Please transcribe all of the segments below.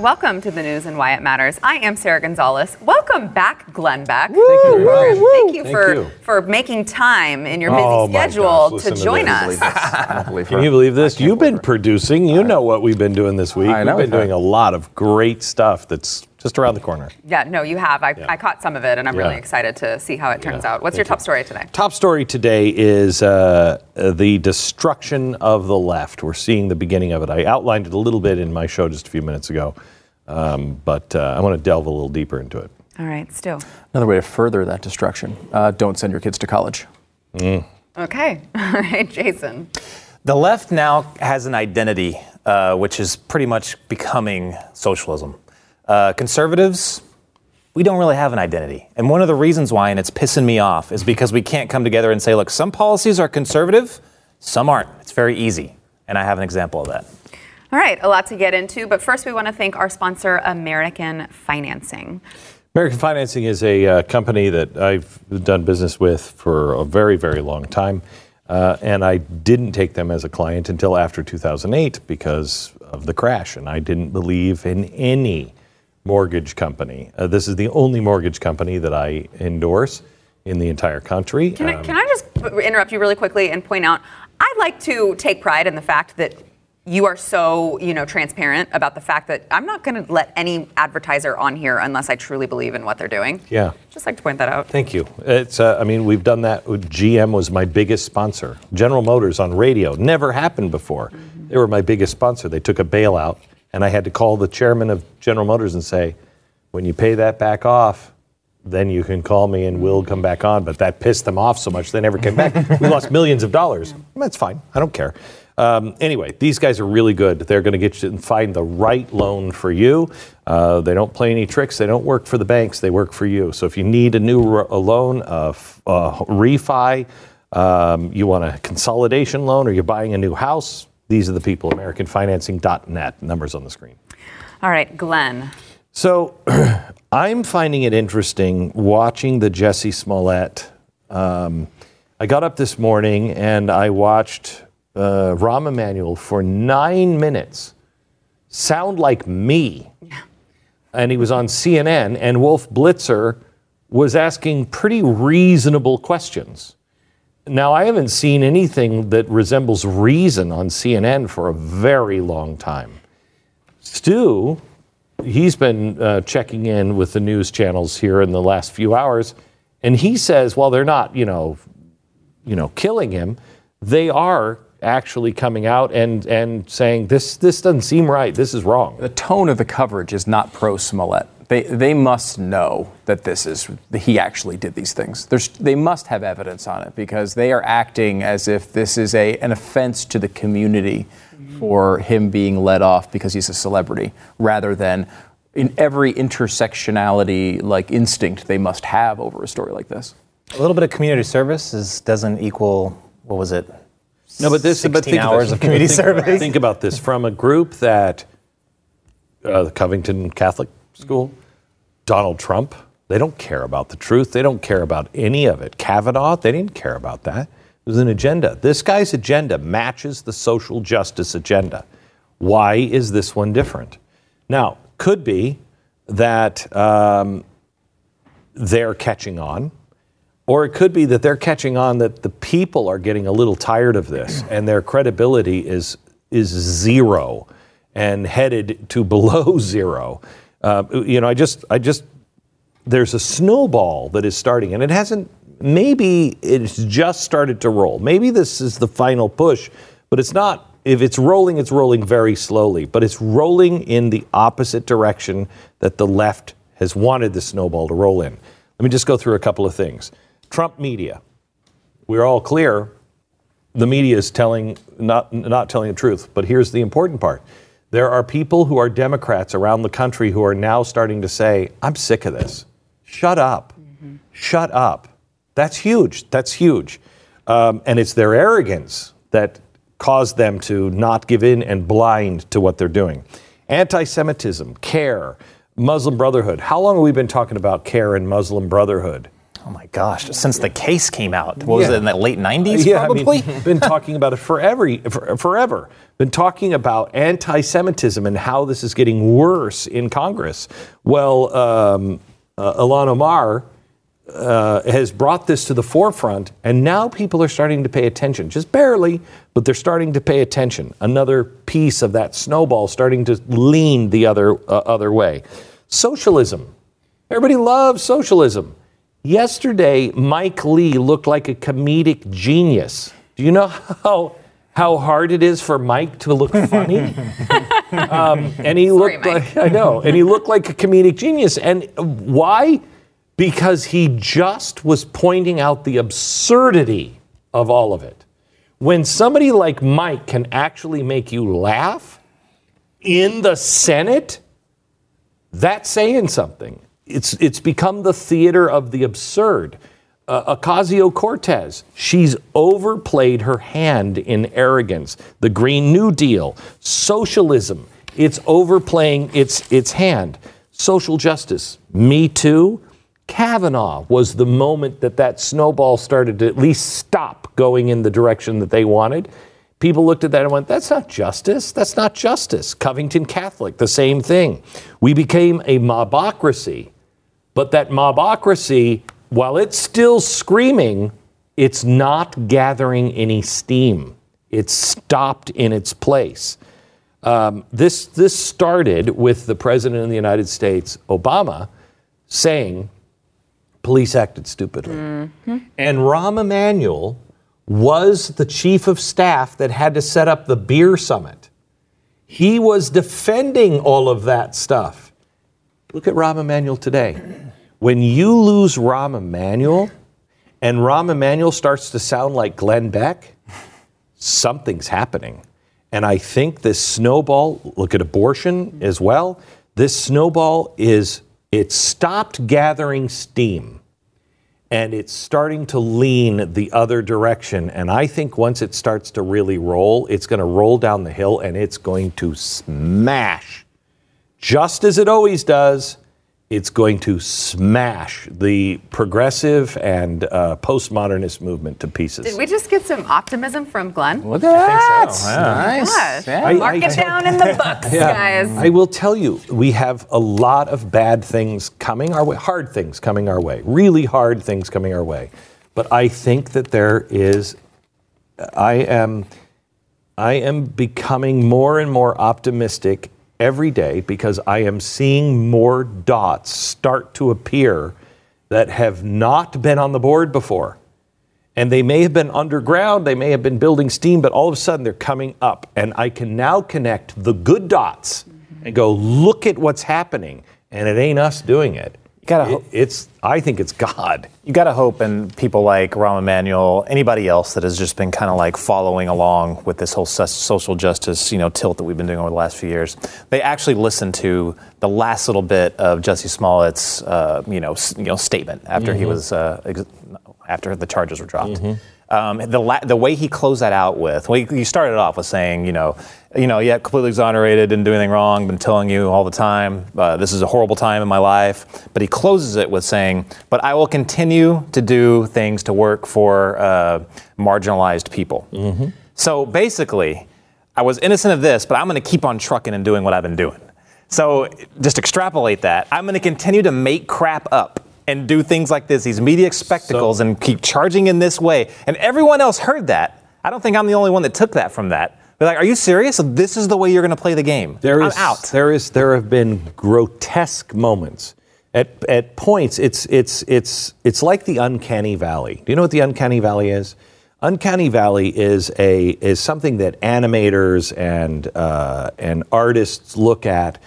Welcome to the news and why it matters. I am Sarah Gonzalez. Welcome back, Glenn Beck. Thank you very much. Thank you Thank for you. for making time in your busy Oh, schedule to to join this. us. Can you believe this? You've been producing. You know what we've been doing this week. I know We've been doing a lot of great stuff that's just around the corner. Yeah, no, you have. I, I caught some of it, and I'm really excited to see how it turns Yeah, out. What's thank your top you. story today? Top story today is uh, uh, the destruction of the left. We're seeing the beginning of it. I outlined it a little bit in my show just a few minutes ago, um, but uh, I want to delve a little deeper into it. All right, Stu. Another way to further that destruction uh, don't send your kids to college. Okay. All right, Jason. The left now has an identity, uh, which is pretty much becoming socialism. Uh, conservatives, we don't really have an identity. And one of the reasons why, and it's pissing me off, is because we can't come together and say, look, some policies are conservative, some aren't. It's very easy. And I have an example of that. All right, a lot to get into, but first we want to thank our sponsor, American Financing. American Financing is a uh, company that I've done business with for a very, very long time. Uh, and I didn't take them as a client until after 2008 because of the crash. And I didn't believe in any mortgage company. Uh, this is the only mortgage company that I endorse in the entire country. Can, I, Um, can I just interrupt you really quickly and point out? I'd like to take pride in the fact that you are so, you know, transparent about the fact that I'm not going to let any advertiser on here unless I truly believe in what they're doing. yeah. Just like to point that out. Thank you. It's, uh, I mean, we've done that. GM was my biggest sponsor. General Motors on radio never happened before. They were my biggest sponsor. They took a bailout, and I had to call the chairman of General Motors and say, when you pay that back off, then you can call me and we'll come back on. But that pissed them off so much they never came back. we lost millions of dollars. That's fine. I don't care. Um, anyway, these guys are really good. They're going to get you and find the right loan for you. Uh, they don't play any tricks. They don't work for the banks. They work for you. So if you need a new a loan, a, a refi, um, you want a consolidation loan, or you're buying a new house, these are the people. AmericanFinancing.net. Numbers on the screen. All right, Glenn. So I'm finding it interesting watching the Jussie Smollett. Um, I got up this morning and I watched uh, Rahm Emanuel for nine minutes sound like me. And he was on CNN, and Wolf Blitzer was asking pretty reasonable questions. Now, I haven't seen anything that resembles reason on CNN for a very long time. Stu, he's been uh, checking in with the news channels here in the last few hours, and he says, well, they're not, you know, you know, killing him. They are actually coming out and and saying this this doesn't seem right. This is wrong. The tone of the coverage is not pro Smollett. They, they must know that this is that he actually did these things. There's, they must have evidence on it because they are acting as if this is a, an offense to the community for him being let off because he's a celebrity, rather than in every intersectionality like instinct they must have over a story like this. A little bit of community service is, doesn't equal, what was it? No, but this 16 but think hours of community service. Think about this from a group that uh, the Covington Catholic School, Donald Trump. They don't care about the truth. They don't care about any of it. Kavanaugh, they didn't care about that. It was an agenda. This guy's agenda matches the social justice agenda. Why is this one different? Now, could be that um, they're catching on. Or it could be that they're catching on that the people are getting a little tired of this and their credibility is, is zero and headed to below zero. Uh, you know, I just, I just, there's a snowball that is starting and it hasn't, maybe it's just started to roll. Maybe this is the final push, but it's not. If it's rolling, it's rolling very slowly, but it's rolling in the opposite direction that the left has wanted the snowball to roll in. Let me just go through a couple of things. Trump media. We're all clear the media is telling not not telling the truth, but here's the important part. There are people who are Democrats around the country who are now starting to say, "I'm sick of this. Shut up. Shut up." That's huge. That's huge. Um, and it's their arrogance that caused them to not give in and blind to what they're doing. Anti Semitism, CAIR, Muslim Brotherhood. How long have we been talking about CAIR and Muslim Brotherhood? Oh my gosh! Since the case came out, what was Yeah. it in the late '90s? Yeah, probably. I mean, been talking about it forever, forever. Been talking about anti-Semitism and how this is getting worse in Congress. Well, um, uh, Omar uh, has brought this to the forefront, and now people are starting to pay attention. Just barely, but they're starting to pay attention. Another piece of that snowball starting to lean the other uh, other way. Socialism. Everybody loves socialism. Yesterday, Mike Lee looked like a comedic genius. Do you know how how hard it is for Mike to look funny? um, and he Sorry, looked Mike. like I know, and he looked like a comedic genius. And why? Because he just was pointing out the absurdity of all of it. When somebody like Mike can actually make you laugh in the Senate, that's saying something. It's, it's become the theater of the absurd. Uh, Ocasio Cortez, she's overplayed her hand in arrogance. The Green New Deal, socialism, it's overplaying its, its hand. Social justice, Me Too, Kavanaugh was the moment that that snowball started to at least stop going in the direction that they wanted. People looked at that and went, that's not justice. That's not justice. Covington Catholic, the same thing. We became a mobocracy, but that mobocracy, while it's still screaming, it's not gathering any steam. It's stopped in its place. Um, this, this started with the President of the United States, Obama, saying, police acted stupidly. And Rahm Emanuel was the chief of staff that had to set up the beer summit. He was defending all of that stuff. Look at Rahm Emanuel today. When you lose Rahm Emanuel and Rahm Emanuel starts to sound like Glenn Beck, something's happening. And I think this snowball, look at abortion as well. This snowball is, it stopped gathering steam and it's starting to lean the other direction. And I think once it starts to really roll, it's going to roll down the hill and it's going to smash, just as it always does. It's going to smash the progressive and uh, postmodernist movement to pieces. Did we just get some optimism from Glenn? Look at that. think so, yeah. Nice. Gosh, Yeah. I- mark I- it down in the books, guys. I will tell you, we have a lot of bad things coming our way, hard things coming our way, really hard things coming our way. But I think that there is, I am, I am becoming more and more optimistic every day because I am seeing more dots start to appear that have not been on the board before. And they may have been underground, they may have been building steam, but all of a sudden they're coming up. And I can now connect the good dots and go, look at what's happening. And it ain't us doing it. Gotta It- it's, I think it's God. You got to hope, and people like Rahm Emanuel, anybody else that has just been kind of like following along with this whole so- social justice, you know, tilt that we've been doing over the last few years, they actually listen to the last little bit of Jussie Smollett's, uh, you know, s- you know, statement after he was uh, ex- after the charges were dropped. Um, the la- the way he closed that out with, well, he started off with saying, you know, you know, yeah, completely exonerated, didn't do anything wrong, been telling you all the time, uh, this is a horrible time in my life. But he closes it with saying, but I will continue to do things to work for uh, marginalized people. So basically, I was innocent of this, but I'm going to keep on trucking and doing what I've been doing. So just extrapolate that. I'm going to continue to make crap up and do things like this, these media spectacles, So- and keep charging in this way. And everyone else heard that. I don't think I'm the only one that took that from that. They're like, "Are you serious? So this is the way you're going to play the game?" There I'm is, out. There is, there have been grotesque moments. At, at points, it's, it's, it's, it's like the uncanny valley. Do you know what the uncanny valley is? Uncanny valley is a is something that animators and uh, and artists look at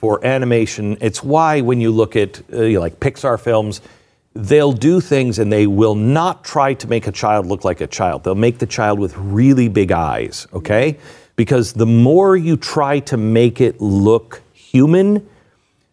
for animation. It's why when you look at uh, you know, like Pixar films, they'll do things and they will not try to make a child look like a child. They'll make the child with really big eyes, okay? Because the more you try to make it look human,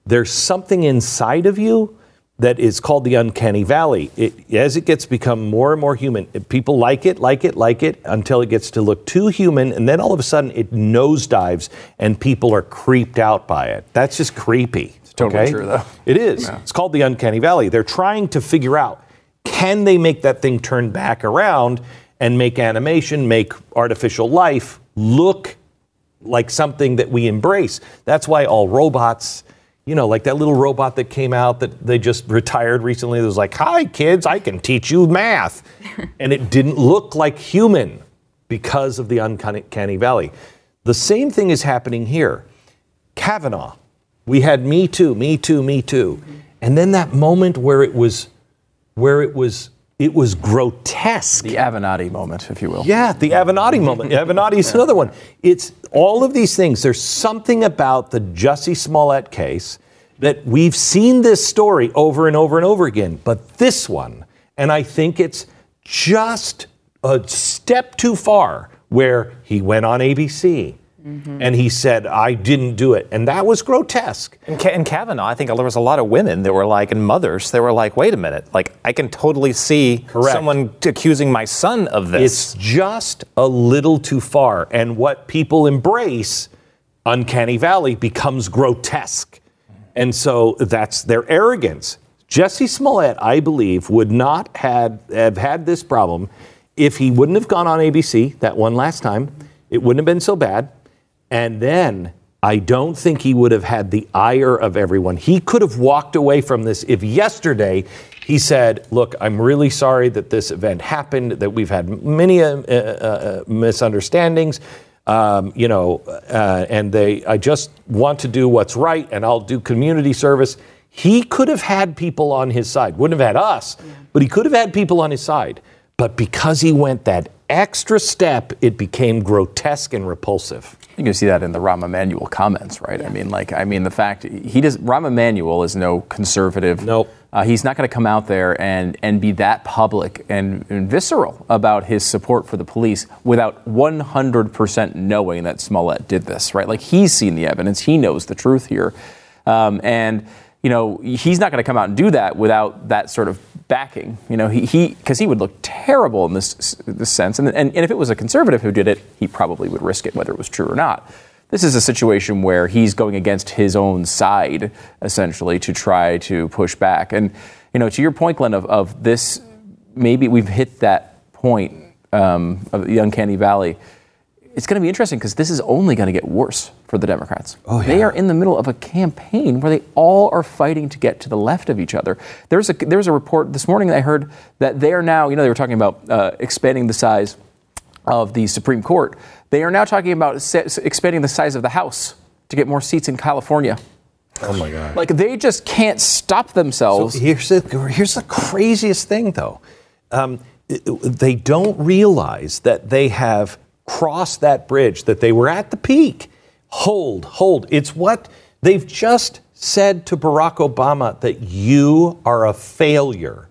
there's something inside of you that is called the uncanny valley. It, as it gets become more and more human, people like it, like it, like it, until it gets to look too human, and then all of a sudden it nosedives, and people are creeped out by it. That's just creepy. It's totally true, though. It is. It's called the uncanny valley. They're trying to figure out Can they make that thing turn back around and make animation, make artificial life look like something that we embrace? That's why all robots, you know, like that little robot that came out that they just retired recently that was like, Hi, kids, I can teach you math. and it didn't look like human because of the uncanny valley. The same thing is happening here. Kavanaugh, we had Me Too, Me Too, Me Too. Mm-hmm. And then that moment where it was, where it was, it was grotesque. The Avenatti moment, if you will. Yeah, the Avenatti moment. Avenatti is another one. It's all of these things. There's something about the Jussie Smollett case that we've seen this story over and over and over again, but this one, and I think it's just a step too far where he went on ABC. Mm-hmm. And he said, I didn't do it. And that was grotesque. And, in Kavanaugh, I think there was a lot of women that were like, and mothers, they were like, wait a minute, like I can totally see Correct. someone accusing my son of this. It's just a little too far. And what people embrace, Uncanny Valley, becomes grotesque. And so that's their arrogance. Jussie Smollett, I believe, would not had, have had this problem if he wouldn't have gone on ABC that one last time. It wouldn't have been so bad. And then I don't think he would have had the ire of everyone. He could have walked away from this if yesterday he said, Look, I'm really sorry that this event happened, that we've had many uh, uh, uh, misunderstandings. Um, you know, uh, and they, I just want to do what's right, and I'll do community service. He could have had people on his side. Wouldn't have had us, but he could have had people on his side. But because he went that extra step, it became grotesque and repulsive. You can see that in the Rahm Emanuel comments, right? I mean, like, I mean, the fact he does. Rahm Emanuel is no conservative. Nope. Uh, he's not going to come out there and and be that public and, and visceral about his support for the police without 100% knowing that Smollett did this, right? Like, he's seen the evidence. He knows the truth here, um, and you know, he's not going to come out and do that without that sort of backing. You know, he because he, would look terrible in this this sense. And, and and if it was a conservative who did it, he probably would risk it, whether it was true or not. This is a situation where he's going against his own side, essentially, to try to push back. And you know, to your point, Glenn, of, of this, maybe we've hit that point um, of the uncanny valley. It's going to be interesting because this is only going to get worse for the Democrats. Oh, yeah. They are in the middle of a campaign where they all are fighting to get to the left of each other. There's a there's a report this morning that I heard that they are now, you know, they were talking about uh, expanding the size of the Supreme Court. They are now talking about se- expanding the size of the House to get more seats in California. Oh my God. Like they just can't stop themselves. So here's the here's the craziest thing, though. Um, they don't realize that they have crossed that bridge. That they were at the peak. Hold, hold. It's what they've just said to Barack Obama that you are a failure.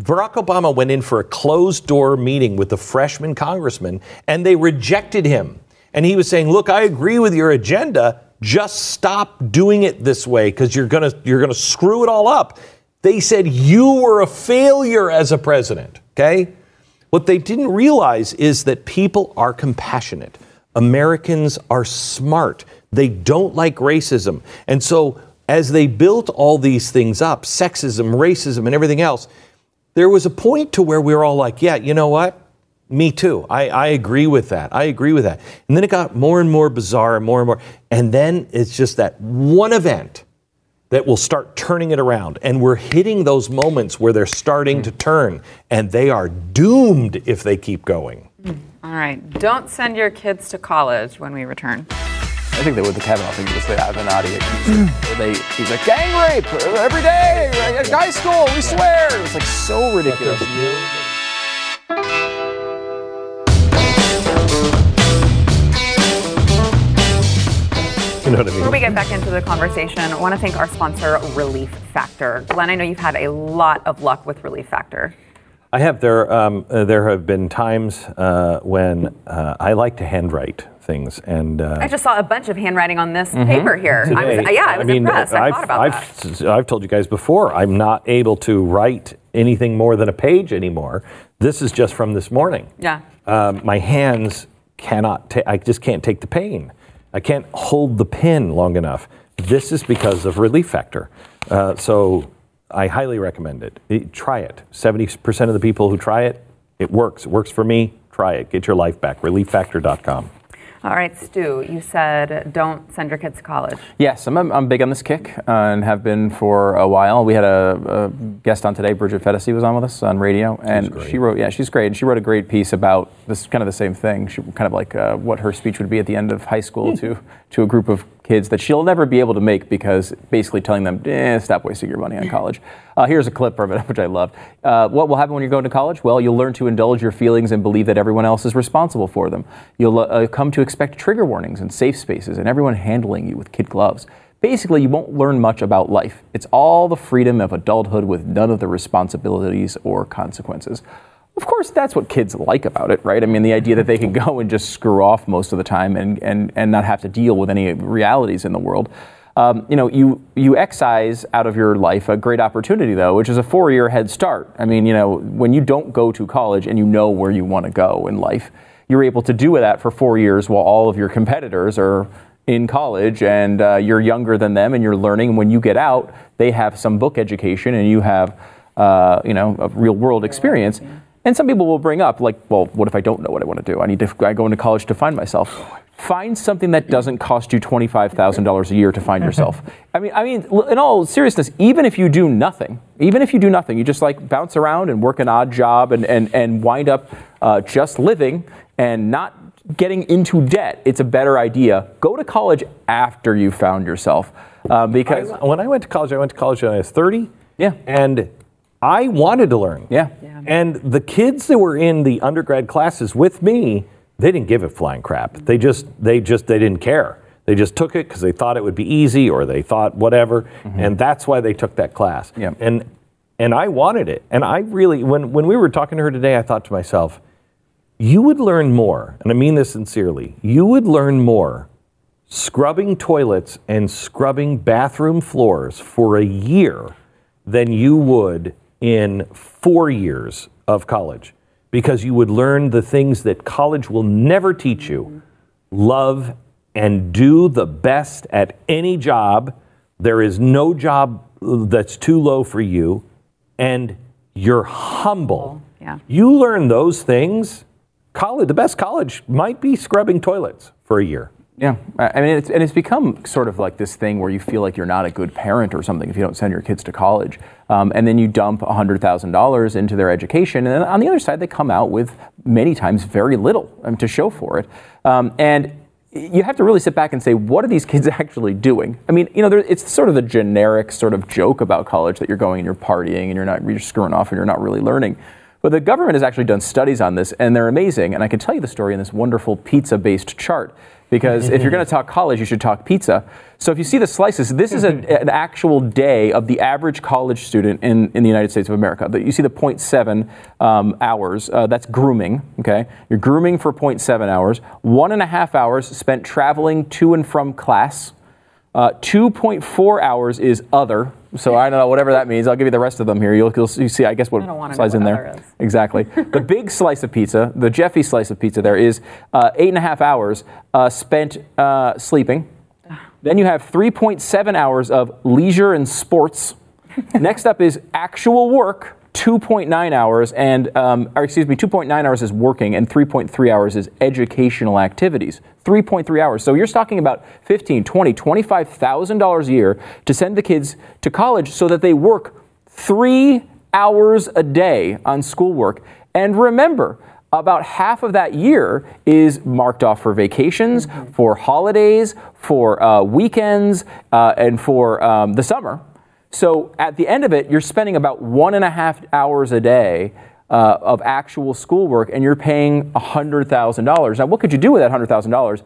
Barack Obama went in for a closed door meeting with the freshman congressman and they rejected him. And he was saying, "Look, I agree with your agenda. Just stop doing it this way because you're going you're going to screw it all up." They said you were a failure as a president, okay? What they didn't realize is that people are compassionate. Americans are smart. They don't like racism. And so as they built all these things up, sexism, racism and everything else, there was a point to where we were all like, yeah, you know what? Me too. I, I agree with that. I agree with that. And then it got more and more bizarre and more and more. And then it's just that one event that will start turning it around. And we're hitting those moments where they're starting to turn, and they are doomed if they keep going. All right. Don't send your kids to college when we return. I think they would the Kavanaugh thing was the Avenatti. they, he's like gang rape every day, at high school. We swear. It was like so ridiculous. You know what I mean? Before we get back into the conversation, I want to thank our sponsor, Relief Factor. Glenn, I know you've had a lot of luck with Relief Factor. I have there. Um, uh, there have been times uh, when uh, I like to handwrite things, and uh, I just saw a bunch of handwriting on this paper here. I was, today, yeah, I was mean, impressed. I I've, thought about I've, that. I've told you guys before, I'm not able to write anything more than a page anymore. This is just from this morning. Yeah. Um, my hands cannot. Ta- I just can't take the pain. I can't hold the pen long enough. This is because of Relief Factor. Uh, so I highly recommend it. It- Try it. 70% of the people who try it, it works. It works for me. Try it. Get your life back. ReliefFactor.com. All right, Stu, you said don't send your kids to college. Yes, I'm, I'm big on this kick uh, and have been for a while. We had a, a guest on today, Bridget Phetasy was on with us on radio, and she wrote, yeah, she's great, and she wrote a great piece about this kind of the same thing, she, kind of like uh, what her speech would be at the end of high school to to a group of kids that she'll never be able to make because basically telling them, eh, stop wasting your money on college. Uh, here's a clip of it, which I loved. Uh, what will happen when you're going to college? Well, you'll learn to indulge your feelings and believe that everyone else is responsible for them. You'll uh, come to expect trigger warnings and safe spaces and everyone handling you with kid gloves. Basically, you won't learn much about life. It's all the freedom of adulthood with none of the responsibilities or consequences. Of course, that's what kids like about it, right? I mean, the idea that they can go and just screw off most of the time and, and, and not have to deal with any realities in the world. Um, you know, you, you excise out of your life a great opportunity, though, which is a four year head start. I mean, you know, when you don't go to college and you know where you want to go in life, you're able to do that for four years while all of your competitors are in college and uh, you're younger than them and you're learning. When you get out, they have some book education and you have, uh, you know, a real world experience. And some people will bring up, like, well, what if I don't know what I want to do? I need to I go into college to find myself. Find something that doesn't cost you twenty-five thousand dollars a year to find yourself. I mean, I mean, in all seriousness, even if you do nothing, even if you do nothing, you just like bounce around and work an odd job and and and wind up uh, just living and not getting into debt. It's a better idea. Go to college after you found yourself, uh, because when I went to college, I went to college when I was 30. Yeah. And I wanted to learn. Yeah. Yeah. And the kids that were in the undergrad classes with me, they didn't give a flying crap. They just, they just, they didn't care. They just took it because they thought it would be easy or they thought whatever, mm-hmm. and that's why they took that class. Yeah. And and I wanted it. And I really, when when we were talking to her today, I thought to myself, you would learn more, and I mean this sincerely. You would learn more scrubbing toilets and scrubbing bathroom floors for a year than you would in four years of college because you would learn the things that college will never teach you love and do the best at any job. There is no job that's too low for you, and you're humble. Yeah. You learn those things. College, the best college might be scrubbing toilets for a year. Yeah, I mean, it's, and it's become sort of like this thing where you feel like you're not a good parent or something if you don't send your kids to college, um, and then you dump hundred thousand dollars into their education, and then on the other side, they come out with many times very little um, to show for it, um, and you have to really sit back and say, what are these kids actually doing? I mean, you know, there, it's sort of the generic sort of joke about college that you're going and you're partying and you're not you're screwing off and you're not really learning. But the government has actually done studies on this, and they're amazing. And I can tell you the story in this wonderful pizza based chart. Because if you're going to talk college, you should talk pizza. So if you see the slices, this is a, an actual day of the average college student in, in the United States of America. You see the 0.7 um, hours, uh, that's grooming, okay? You're grooming for 0.7 hours. One and a half hours spent traveling to and from class. Uh, 2.4 hours is other. So I don't know, whatever that means. I'll give you the rest of them here. You'll, you'll see, I guess, what I slides in there. Exactly. the big slice of pizza, the Jeffy slice of pizza, there is uh, eight and a half hours uh, spent uh, sleeping. Then you have 3.7 hours of leisure and sports. Next up is actual work, 2.9 hours, and um, or excuse me, 2.9 hours is working, and 3.3 hours is educational activities. 3.3 hours. So you're talking about 15, 20, 25 thousand dollars a year to send the kids to college so that they work three hours a day on schoolwork. And remember, about half of that year is marked off for vacations, for holidays, for uh, weekends, uh, and for um, the summer. So at the end of it, you're spending about one and a half hours a day uh, of actual schoolwork, and you're paying $100,000. Now, what could you do with that $100,000?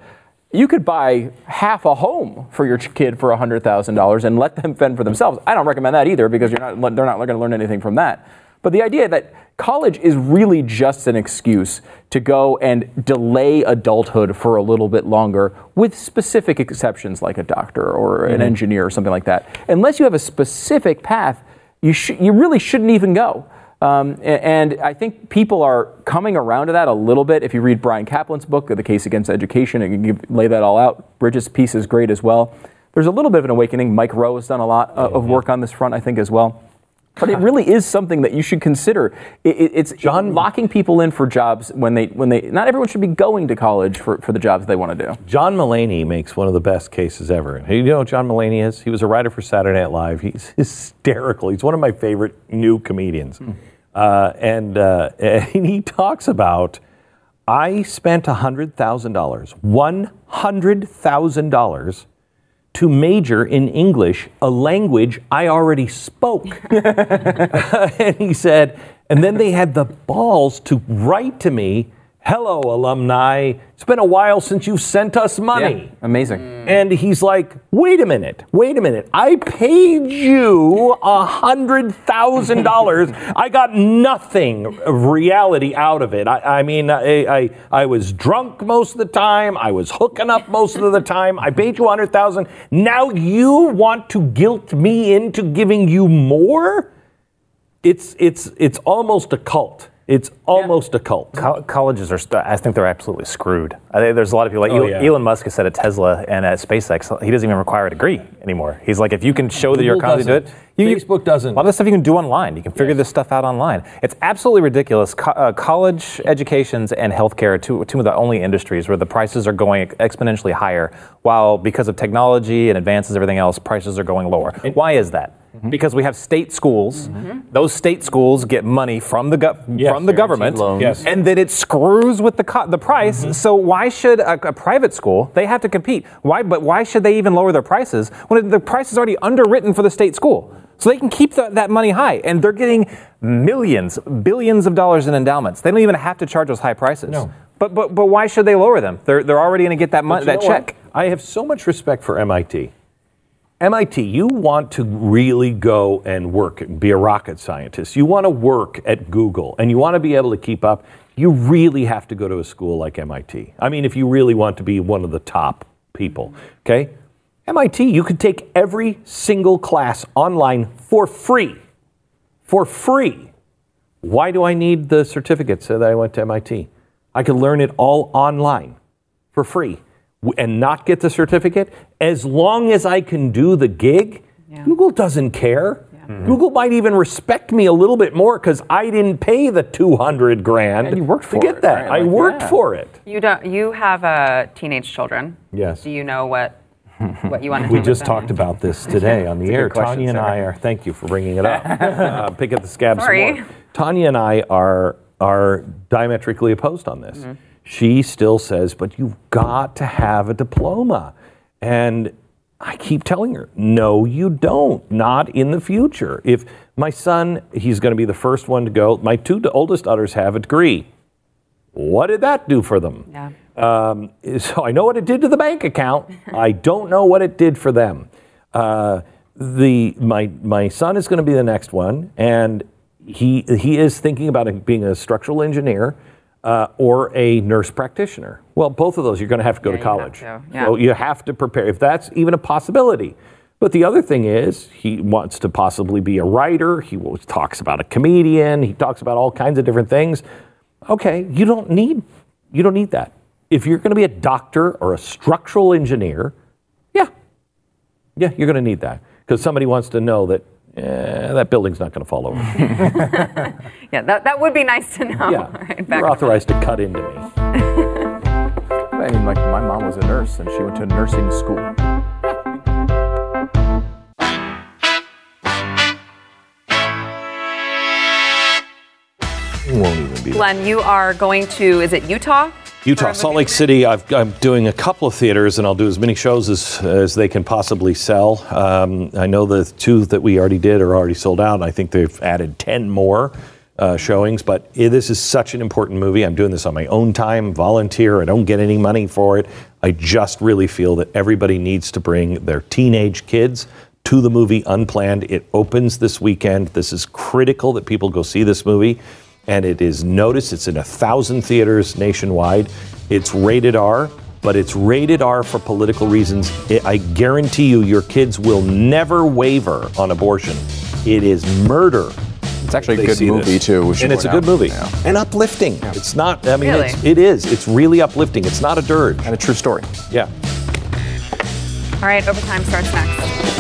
You could buy half a home for your kid for $100,000 and let them fend for themselves. I don't recommend that either because not, they're not going to learn anything from that. But the idea that college is really just an excuse to go and delay adulthood for a little bit longer with specific exceptions like a doctor or an engineer or something like that. Unless you have a specific path, you, sh- you really shouldn't even go. Um, and I think people are coming around to that a little bit. If you read Bryan Caplan's book, The Case Against Education, it can give, lay that all out. Bridges' piece is great as well. There's a little bit of an awakening. Mike Rowe has done a lot uh, of work on this front, I think, as well. But it really is something that you should consider. It, it, it's John- locking people in for jobs when they when they not everyone should be going to college for, for the jobs they want to do. John Mulaney makes one of the best cases ever. And You know who John Mulaney is? He was a writer for Saturday Night Live. He's hysterical. He's one of my favorite new comedians. Uh, and, uh, and he talks about I spent $100,000, $100,000 to major in English, a language I already spoke. and he said, and then they had the balls to write to me, hello, alumni. It's been a while since you sent us money. Yeah, amazing. Mm. And he's like, wait a minute, wait a minute. I paid you a hundred thousand dollars. I got nothing of reality out of it. I, I mean, I, I I was drunk most of the time. I was hooking up most of the time. I paid you a hundred thousand. Now you want to guilt me into giving you more? It's it's it's almost a cult. It's almost a cult. Co- colleges are, st- I think they're absolutely screwed. I think there's a lot of people like Oh, Elon, yeah. Elon Musk has said at Tesla and at SpaceX, he doesn't even require a degree anymore. He's like, if you can show that you're Google competent to do it, you, Facebook doesn't. A lot of the stuff you can do online. You can figure this stuff out online. It's absolutely ridiculous. Co- uh, college educations and healthcare are two, two of the only industries where the prices are going exponentially higher, while because of technology and advances, everything else, prices are going lower. Why is that? Mm-hmm. Because we have state schools. Those state schools get money from the go- Yes, from the government, loans. Yes. and then it screws with the co- the price. Mm-hmm. So why should a, a private school they have to compete? Why? But why should they even lower their prices when the price is already underwritten for the state school? So they can keep the, that money high, and they're getting millions, billions of dollars in endowments. They don't even have to charge those high prices. No. But but but why should they lower them? They're they're already going to get that money, that know what? check. I have so much respect for MIT. MIT, you want to really go and work, and be a rocket scientist. You want to work at Google and you want to be able to keep up. You really have to go to a school like MIT. I mean, if you really want to be one of the top people, okay? MIT, you could take every single class online for free. For free. Why do I need the certificate so that I went to MIT? I could learn it all online for free and not get the certificate as long as I can do the gig. Google doesn't care. Google might even respect me a little bit more because I didn't pay the 200 grand And you worked to for get it, that. right? I worked yeah. for it. You don't. You have uh, teenage children. Yes. Do you know what what you want to We just them? talked about this today on the air. question, Tania and. I are. Thank you for bringing it up. uh, pick up the scab some Sorry. more. Tania and I are are diametrically opposed on this. Mm-hmm. She still says, "But you've got to have a diploma," and I keep telling her, "No, you don't. Not in the future. If my son, he's going to be the first one to go. My two oldest daughters have a degree. What did that do for them? Yeah. Um, so I know what it did to the bank account. I don't know what it did for them. Uh, the my my son is going to be the next one, and he he is thinking about being a structural engineer uh, or a nurse practitioner. Well, both of those you're going to have to go Yeah, to you college. to, yeah. So you have to prepare if that's even a possibility. But the other thing is, he wants to possibly be a writer. He talks about a comedian. He talks about all kinds of different things. Okay, you don't need you don't need that. If you're going to be a doctor or a structural engineer, yeah, yeah, you're going to need that because somebody wants to know that eh, that building's not going to fall over. Yeah, that, that would be nice to know. yeah, right, you're authorized to cut into me. I mean, like my mom was a nurse and she went to nursing school. Won't even be. there. Glenn, you are going to, is it Utah? Utah, Salt Lake City. I've, I'm doing a couple of theaters, and I'll do as many shows as, as they can possibly sell. Um, I know the two that we already did are already sold out. and I think they've added 10 more uh, showings, but i this is such an important movie. I'm doing this on my own time, volunteer. I don't get any money for it. I just really feel that everybody needs to bring their teenage kids to the movie unplanned. It opens this weekend. This is critical that people go see this movie and it is noticed. It's in a thousand theaters nationwide. It's rated R, but it's rated R for political reasons. I I guarantee you, your kids will never waver on abortion. It is murder. It's actually a good movie this. too. and it's a point good out. movie Yeah. and uplifting. It's not. I mean, Really? it's, it is. It's really uplifting. It's not a dirge. And a true story. Yeah. All right, overtime starts next.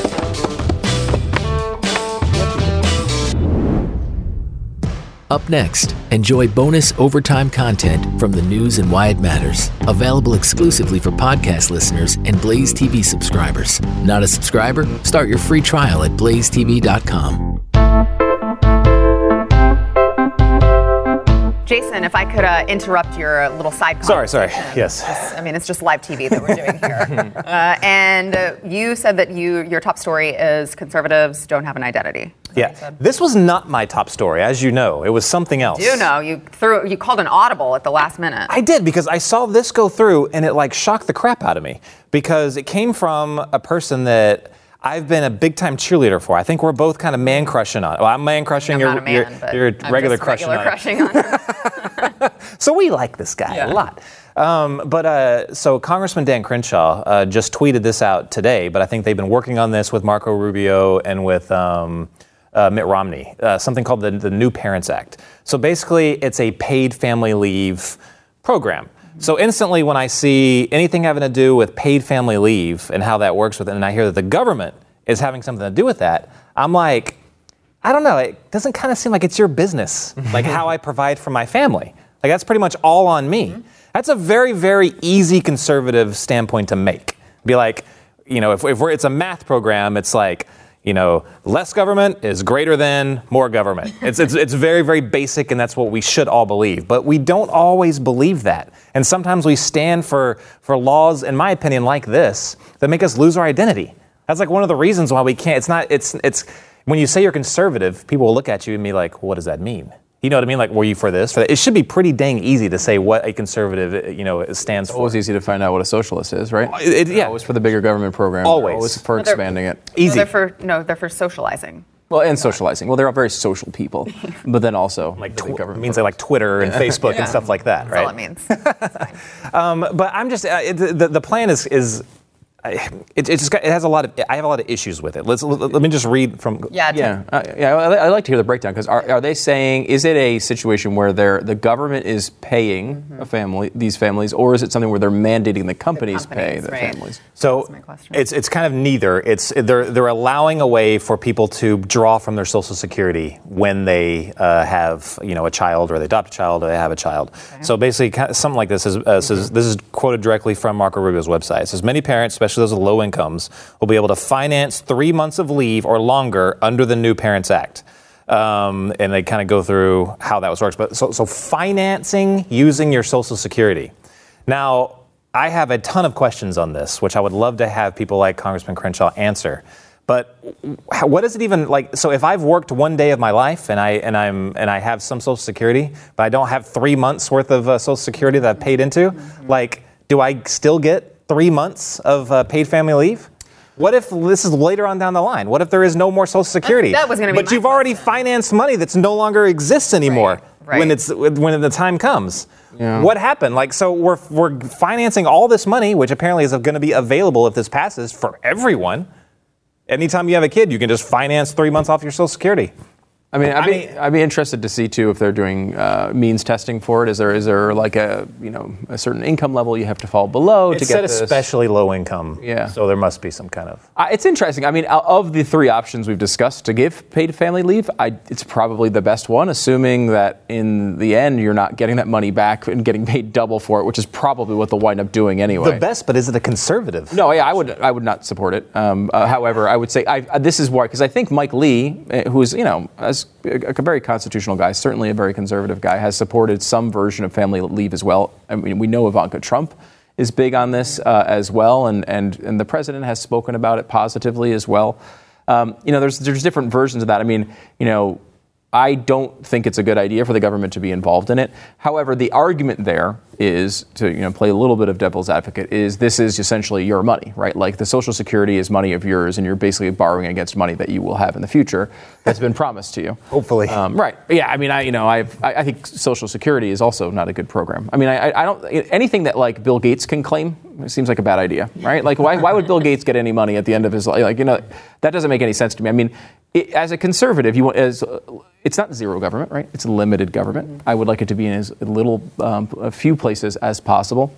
Up next, enjoy bonus overtime content from the news and why it matters. Available exclusively for podcast listeners and Blaze TV subscribers. Not a subscriber? Start your free trial at blazetv.com. Jason, if I could uh, interrupt your little side comment. Sorry, sorry. Yes. Just- I mean, it's just live TV that we're doing here. uh, and uh, you said that you your top story is conservatives don't have an identity. Is that what you Yeah. This was not my top story, as you know. It was something else. You know, you threw you called an audible at the last minute. I did because I saw this go through and it like shocked the crap out of me because it came from a person that I've been a big time cheerleader for. I think we're both kind of man crushing on. Well, I'm man crushing. I'm you're, not a man, you're I'm regular crushing regular on. crushing on. So we like this guy Yeah. a lot. Um, but uh, so Congressman Dan Crenshaw uh, just tweeted this out today, but I think they've been working on this with Marco Rubio and with um, uh, Mitt Romney, uh, something called the, the New Parents Act. So basically, it's a paid family leave program. So instantly, when I see anything having to do with paid family leave and how that works with it, and I hear that the government is having something to do with that, I'm like, I don't know. It doesn't kind of seem like it's your business, like how I provide for my family. Like that's pretty much all on me. Mm-hmm. That's a very, very easy conservative standpoint to make. Be like, you know, if, if we're, it's a math program, it's like, you know, less government is greater than more government. It's, it's, it's very, very basic, and that's what we should all believe. But we don't always believe that. And sometimes we stand for, for laws, in my opinion, like this, that make us lose our identity. That's like one of the reasons why we can't. It's not. It's it's when you say you're conservative, people will look at you and be like, "What does that mean?" You know what I mean? Like, were you for this? For that? It should be pretty dang easy to say what a conservative, uh, you know, stands for. Always easy to find out what a socialist is, right? It- it- yeah. Always for the bigger government program. They're Always. Always for They're- expanding it. No, Easy. they're for no, they're for socializing. Well, and socializing. Well, they're all very social people, but then also like tw- government means they like Twitter and Facebook Yeah. and stuff like that, That's right? all it means. But I'm just uh, it, the, the plan is is. I- It, it just got, it has a lot of I have a lot of issues with it. Let's let, let me just read from Yeah. Yeah, uh, yeah. I, I like to hear the breakdown because are, are they saying is it a situation where they're the government is paying a family these families, or is it something where they're mandating the companies, pay companies, the right. families? So That's my question. it's it's kind of neither. It's they're they're allowing a way for people to draw from their Social Security when they uh, have you know a child or they adopt a child or they have a child. So basically, something like this is uh, says, this is quoted directly from Marco Rubio's website. It says many parents, especially those with low incomes, will be able to finance three months of leave or longer under the New Parents Act. Um, and they kind of go through how that works. But so, so financing using your Social Security. Now, I have a ton of questions on this, which I would love to have people like Congressman Crenshaw answer. But what is it even like? So if I've worked one day of my life and I and I'm and I have some Social Security, but I don't have three months worth of uh, Social Security that I've paid into, like, do I still get three months of uh, paid family leave? What if this is later on down the line? What if there is no more Social Security? that was gonna be But my you've already financed money that's no longer exists anymore Right, when it's when the time comes. Yeah. What happened? Like, so we're we're financing all this money, which apparently is going to be available if this passes for everyone. Anytime you have a kid, you can just finance three months off your Social Security. I mean, I'd I be, mean- I'd be interested to see too if they're doing uh, means testing for it. Is there is there like a you know a certain income level you have to fall below to get this? especially low income. Yeah. So there must be some kind of. Uh, it's interesting. I mean, of the three options we've discussed to give paid family leave, I, it's probably the best one, assuming that in the end you're not getting that money back and getting paid double for it, which is probably what they'll wind up doing anyway. The best, but is it a conservative? No, yeah, I would, I would not support it. Um, uh, however, I would say I, this is why, because I think Mike Lee, uh, who is, you know, as a, a very constitutional guy, certainly a very conservative guy, has supported some version of family leave as well. I mean, we know Ivanka Trump is big on this uh, as well, and, and and the president has spoken about it positively as well. Um, you know, there's there's different versions of that. I mean, you know. I don't think it's a good idea for the government to be involved in it. However, the argument there is to you know play a little bit of devil's advocate is this is essentially your money, right? Like the Social Security is money of yours, and you're basically borrowing against money that you will have in the future that's been promised to you. Hopefully. um, right? Yeah, I mean, I you know, I've, I, I think Social Security is also not a good program. I mean, I, I don't anything that like Bill Gates can claim it seems like a bad idea, right? Like, why, why would Bill Gates get any money at the end of his life? Like, you know, that doesn't make any sense to me. I mean, it, as a conservative, you want as uh, it's not zero government, right? It's limited government. I would like it to be in as little, um, a few places as possible.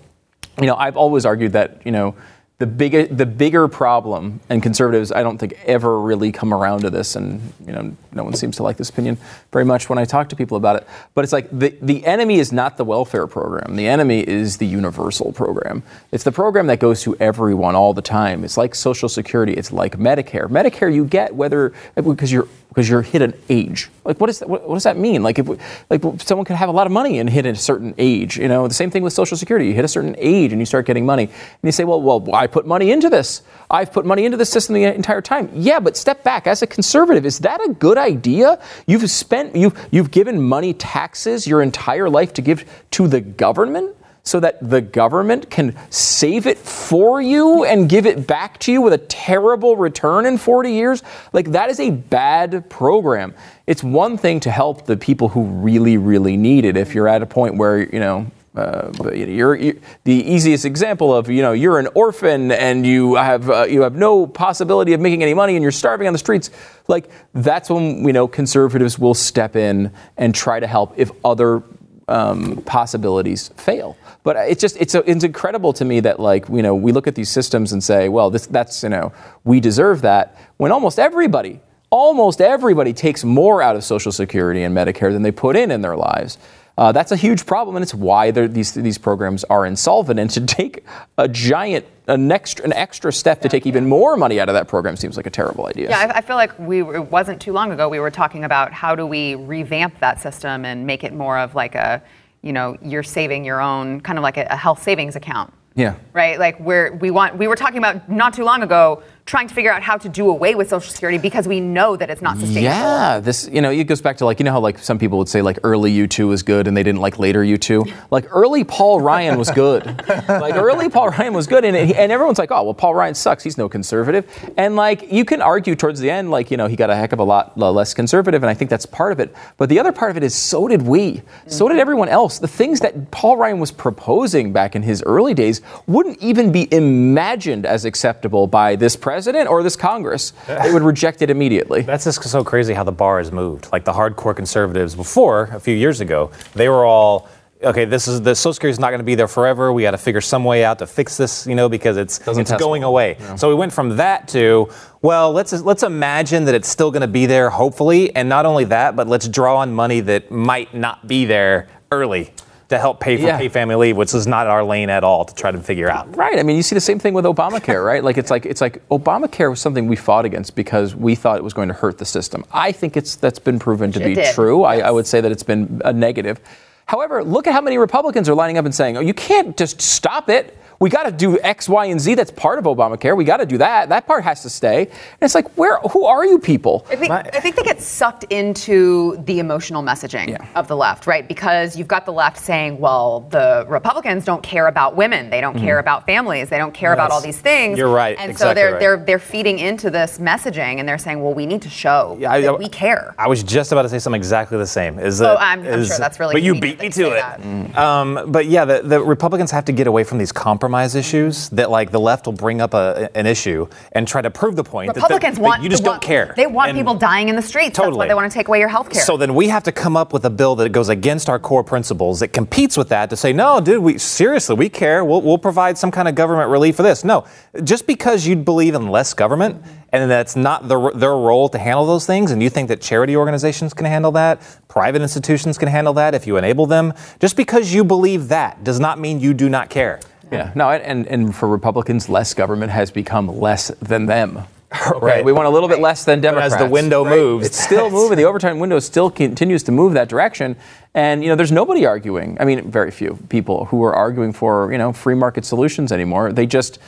You know, I've always argued that you know the bigger the bigger problem, and conservatives, I don't think ever really come around to this, and you know, no one seems to like this opinion very much when I talk to people about it. But it's like the the enemy is not the welfare program. The enemy is the universal program. It's the program that goes to everyone all the time. It's like Social Security. It's like Medicare. Medicare you get whether because you're because you're hit an age. Like, what, is that, what, what, does that mean? Like, if like someone could have a lot of money and hit a certain age. You know, the same thing with Social Security. You hit a certain age and you start getting money, and you say, well, well, I put money into this. I've put money into this system the entire time. Yeah, but step back. As a conservative, is that a good idea? You've spent, you've you've given money taxes your entire life to give to the government so that the government can save it for you and give it back to you with a terrible return in 40 years? Like, that is a bad program. It's one thing to help the people who really, really need it if you're at a point where, you know, uh, you're, you're, the easiest example of you know you're an orphan and you have uh, you have no possibility of making any money and you're starving on the streets like that's when you know conservatives will step in and try to help if other um, possibilities fail. But it's just it's a, it's incredible to me that like you know we look at these systems and say, well, this that's you know we deserve that when almost everybody almost everybody takes more out of Social Security and Medicare than they put in in their lives. Uh, that's a huge problem, and it's why these these programs are insolvent. And to take a giant an extra an extra step to take even more money out of that program seems like a terrible idea. Yeah, I, I feel like we it wasn't too long ago we were talking about how do we revamp that system and make it more of like a you know you're saving your own kind of like a, a health savings account. Yeah. Right. Like where we want we were talking about not too long ago trying to figure out how to do away with Social Security because we know that it's not sustainable. Yeah, this you know it goes back to like you know how like some people would say like early U2 was good and they didn't like later U2. Like early Paul Ryan was good. like early Paul Ryan was good and it, and everyone's like oh well Paul Ryan sucks he's no conservative and like you can argue towards the end like you know he got a heck of a lot less conservative and I think that's part of it. But the other part of it is so did we. So did everyone else. The things that Paul Ryan was proposing back in his early days wouldn't even be imagined as acceptable by this president president or this Congress, they would reject it immediately. That's just so crazy how the bar has moved. Like the hardcore conservatives before, a few years ago, they were all okay, this is the Social Security is not going to be there forever. We got to figure some way out to fix this, you know, because it's Doesn't it's going away. Yeah. So we went from that to well, let's let's imagine that it's still going to be there, hopefully, and not only that, but let's draw on money that might not be there early to help pay for yeah. pay family leave, which is not our lane at all to try to figure out. Right. I mean, you see the same thing with Obamacare, right? Like it's like it's like Obamacare was something we fought against because we thought it was going to hurt the system. I think it's that's been proven to it be did. true. Yes. I, I would say that it's been a negative. However, look at how many Republicans are lining up and saying, "Oh, you can't just stop it." We got to do X, Y, and Z. That's part of Obamacare. We got to do that. That part has to stay. And it's like, where? Who are you people? I think, I think they get sucked into the emotional messaging yeah. of the left, right? Because you've got the left saying, well, the Republicans don't care about women. They don't mm care about families. They don't care yes. about all these things. You're right. And exactly so they're right. they're they're feeding into this messaging, and they're saying, well, we need to show yeah, that I, we care. I was just about to say something exactly the same. Is that? Oh, I'm, I'm sure that's really. But you beat me to it. Mm. Um, but yeah, the, the Republicans have to get away from these compromise issues that like the left will bring up a, an issue and try to prove the point Republicans that, the, want that you just want, don't care. They want and people dying in the streets. Totally. That's why they want to take away your health care. So then we have to come up with a bill that goes against our core principles that competes with that to say, no, dude, we seriously we care. We'll, we'll provide some kind of government relief for this. No, just because you believe in less government and that's not the, their role to handle those things, and you think that charity organizations can handle that, private institutions can handle that if you enable them, just because you believe that does not mean you do not care. Yeah, no, and, and for Republicans, less government has become less than them. Okay, right. we want a little bit less than Democrats. But as the window right? moves, it's still moving. The Overton window still continues to move that direction. And you know, there's nobody arguing. I mean, very few people who are arguing for you know free market solutions anymore. They just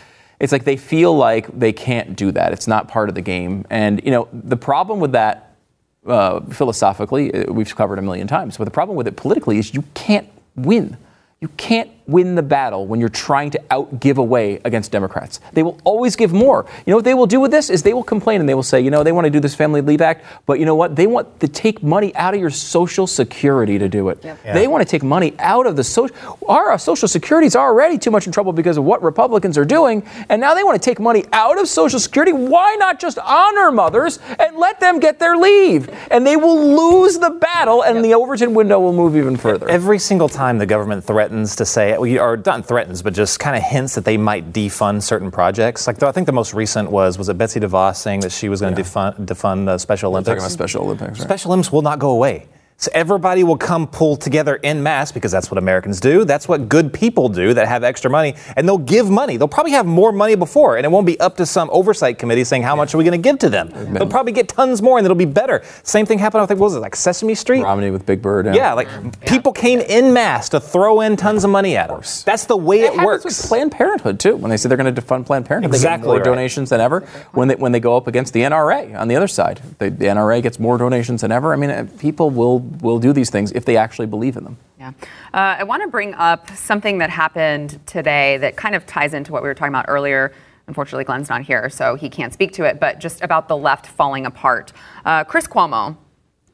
it's like they feel like they can't do that. It's not part of the game. And you know, the problem with that uh, philosophically, uh, we've covered a million times. But the problem with it politically is you can't win. You can't win the battle when you're trying to out give away against Democrats. They will always give more. You know what they will do with this is they will complain and they will say, you know, they want to do this Family Leave Act, but you know what? They want to take money out of your Social Security to do it. Yep. Yeah. They want to take money out of the social. Our Social Security is already too much in trouble because of what Republicans are doing, and now they want to take money out of Social Security. Why not just honor mothers and let them get their leave? And they will lose the battle, and yep. the Overton window will move even further. Every single time the government threatens to say, are not threatens, but just kind of hints that they might defund certain projects. Like I think the most recent was was it Betsy DeVos saying that she was going to defund defund the Special We're Olympics. talking about Special Olympics. Right? Special Olympics will not go away. So everybody will come pull together in mass because that's what Americans do. That's what good people do that have extra money, and they'll give money. They'll probably have more money before, and it won't be up to some oversight committee saying how much are we going to give to them. They'll probably get tons more, and it'll be better. Same thing happened. I think what was it like Sesame Street? Romney with Big Bird. Yeah, like people came in mass to throw in tons of money at them. That's the way it happens works. with Planned Parenthood too. When they say they're going to defund Planned Parenthood, they Exactly get more right. donations than ever. When they when they go up against the NRA on the other side, the, the NRA gets more donations than ever. I mean, uh, people will will do these things if they actually believe in them. Yeah. Uh, I want to bring up something that happened today that kind of ties into what we were talking about earlier. Unfortunately, Glenn's not here, so he can't speak to it, but just about the left falling apart. Uh, Chris Cuomo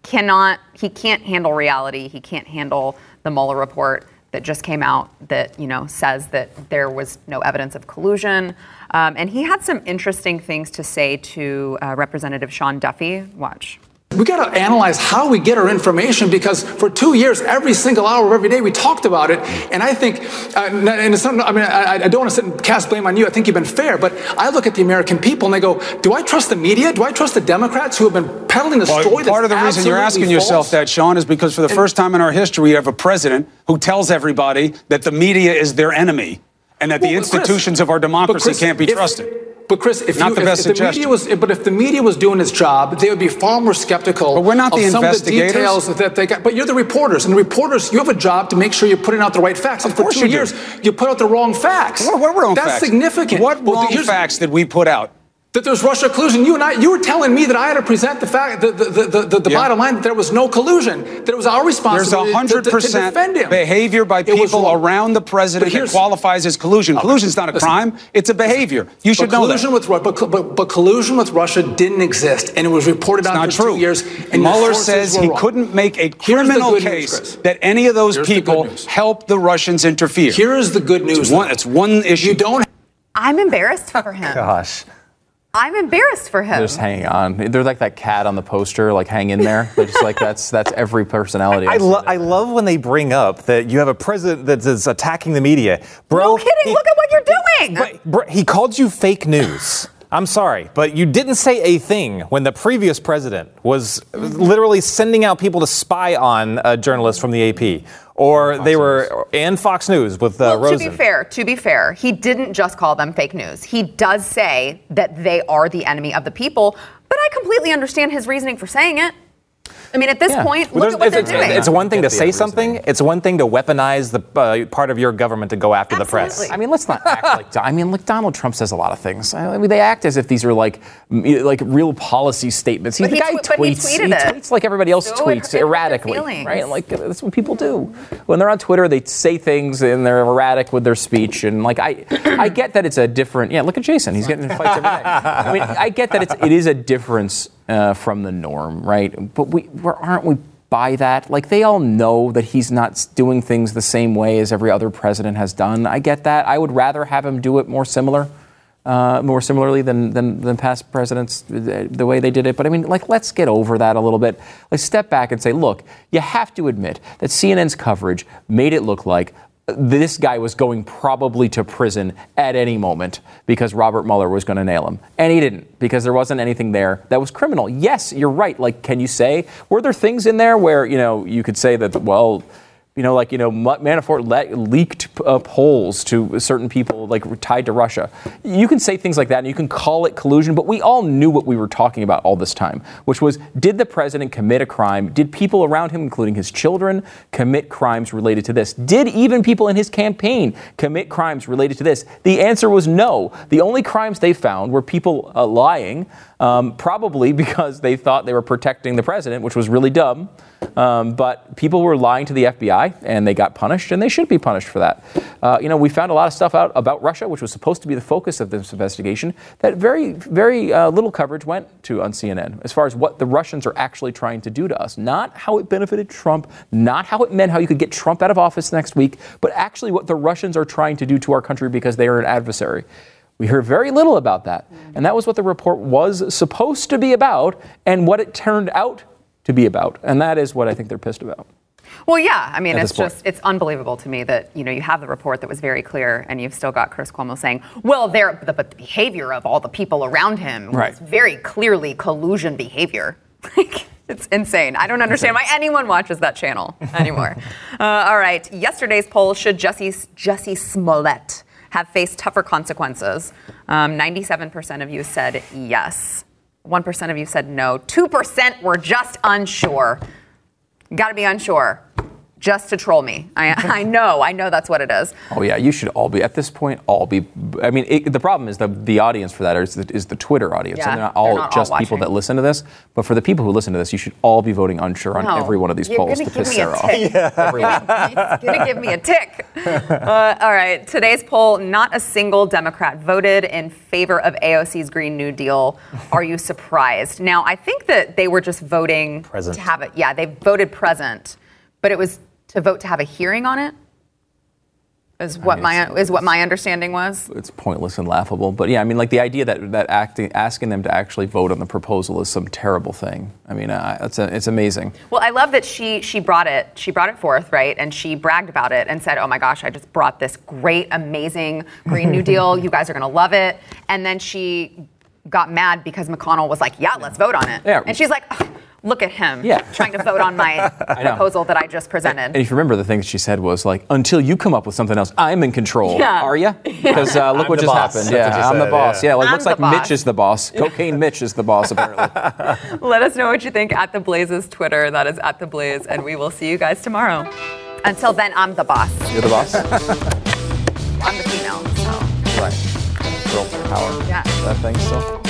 cannot, he can't handle reality. He can't handle the Mueller report that just came out that, you know, says that there was no evidence of collusion. Um, and he had some interesting things to say to uh, Representative Sean Duffy. Watch. We got to analyze how we get our information because for two years, every single hour of every day, we talked about it. And I think, uh, and it's not, I mean, I, I don't want to sit and cast blame on you. I think you've been fair, but I look at the American people and they go, "Do I trust the media? Do I trust the Democrats who have been peddling the Well, story?" part of the reason you're asking absolutely yourself that, Sean, is because for the first time in our history, we have a president who tells everybody that the media is their enemy and that the Well, Chris- institutions of our democracy Chris, can't be if- trusted. But Chris, if, Not you, the best if the media was, but if the media was doing its job, they would be far more skeptical. But we're not of the some investigators. Of the details that they got. But you're the reporters, and the reporters, you have a job to make sure you're putting out the right facts. And for course two you do. years, you put out the wrong facts. What, what wrong That's facts? significant. What Well, wrong facts did we put out? That there's Russia collusion. You and I, you were telling me that I had to present the fact, the, the, the, the, the Yeah. bottom line, that there was no collusion. That it was our There's responsibility hundred to, to, to defend percent him. behavior by people around the president But that qualifies as collusion. Oh, Collusion's not a listen. crime; it's a behavior. You should but know collusion that. with but, but, but collusion with Russia didn't exist, and it was reported on Not for true. two years. And your Mueller says he wrong. couldn't make a criminal good news, case that any of those Here's people news. helped the Russians interfere. Here is the good news. It's one, it's one issue. You don't. I'm embarrassed for him. Gosh. I'm embarrassed for him. They're just hanging on. They're like that cat on the poster, like hang in there. They're just like that's that's every personality. I, I've lo- I love when they bring up that you have a president that is attacking the media. Bro, no kidding. he- Look at what you're doing. But, bro, he called you fake news. I'm sorry, but you didn't say a thing when the previous president was literally sending out people to spy on uh, journalists from the AP, or they were and Fox News with uh, well, to be fair, to be fair, he didn't just call them fake news. He does say that they are the enemy of the people, but I completely understand his reasoning for saying it. I mean, at this Yeah. point, Well, look at what they're it's, doing. it's one thing to say something. It's one thing to weaponize the uh, part of your government to go after the press. Absolutely. I mean, let's not act like. I mean, like Donald Trump says a lot of things. I mean, they act as if these are like, like real policy statements. He, But the he guy tw- but he tweets. tweeted he it. tweets like everybody else So tweets hurt- it hurt erratically, right? Like that's what people do when they're on Twitter. They say things and they're erratic with their speech. And like I, I get that it's a different. Yeah, look at Jason. He's getting in fights every day. I mean, I get that it's it is a difference uh, from the norm, right? But we we're, aren't we by that? Like they all know that he's not doing things the same way as every other president has done. I get that. I would rather have him do it more similar. Uh, more similarly than, than than past presidents, the, the way they did it. But I mean, like, let's get over that a little bit. Let's step back and say, look, you have to admit that CNN's coverage made it look like this guy was going probably to prison at any moment because Robert Mueller was going to nail him. And he didn't because there wasn't anything there that was criminal. Yes, you're right. Like, can you say, were there things in there where, you know, you could say that, well, you know, like you know, Manafort le- leaked uh, polls to certain people, like tied to Russia. You can say things like that, and you can call it collusion. But we all knew what we were talking about all this time, which was: did the president commit a crime? Did people around him, including his children, commit crimes related to this? Did even people in his campaign commit crimes related to this? The answer was no. The only crimes they found were people uh, lying, um, probably because they thought they were protecting the president, which was really dumb. Um, but people were lying to the FBI and they got punished, and they should be punished for that. Uh, you know, we found a lot of stuff out about Russia, which was supposed to be the focus of this investigation, that very, very uh, little coverage went to on CNN as far as what the Russians are actually trying to do to us. Not how it benefited Trump, not how it meant how you could get Trump out of office next week, but actually what the Russians are trying to do to our country because they are an adversary. We hear very little about that. And that was what the report was supposed to be about and what it turned out to be about. And that is what I think they're pissed about. Well, yeah. I mean, At it's this point. just it's unbelievable to me that you know you have the report that was very clear, and you've still got Chris Cuomo saying, "Well, there, the, but the behavior of all the people around him was Right. very clearly collusion behavior." Like, it's insane. I don't understand why anyone watches that channel anymore. uh, all right. Yesterday's poll should Jussie Jussie Smollett have faced tougher consequences? Um, 97% of you said yes. 1% of you said no. 2% were just unsure. Got to be unsure just to troll me. I, I know. I know that's what it is. Oh yeah, you should all be at this point. All be. I mean, it, the problem is the the audience for that is the, is the Twitter audience. Yeah, and they're not they're all not all just people that listen to this. But for the people who listen to this, you should all be voting unsure on No, every one of these polls gonna piss me Sarah off. tick. It's gonna give me a tick. Uh, all right, today's poll: not a single Democrat voted in favor of AOC's Green New Deal. Are you surprised? Now, I think that they were just voting Present. to have it. Yeah, they voted present, but it was to vote to have a hearing on it. Is what mean, my is what my understanding was. It's pointless and laughable. But yeah, I mean, like the idea that that acting, asking them to actually vote on the proposal is some terrible thing. I mean, uh, it's a, it's amazing. Well, I love that she she brought it she brought it forth, right? And she bragged about it and said, "Oh my gosh, I just brought this great, amazing Green New Deal. You guys are gonna love it." And then she got mad because McConnell was like, "Yeah, let's vote on it." Yeah. And she's like, "Ugh, "Look at him, Yeah. trying to vote on my proposal that I just presented." And if you remember, the thing that she said was like, "Until you come up with something else, I'm in control." Yeah. Are you? Because uh, look I'm what just boss. happened. That's Yeah, I'm the boss. yeah. Yeah, like I'm looks like boss. Mitch is the boss. Cocaine Mitch is the boss apparently. Let us know what you think at the Blaze's Twitter. That is at the Blaze, and we will see you guys tomorrow. Until then, I'm the boss. You're the boss. I'm the female. So. right. Girl power. Yeah. That thing still.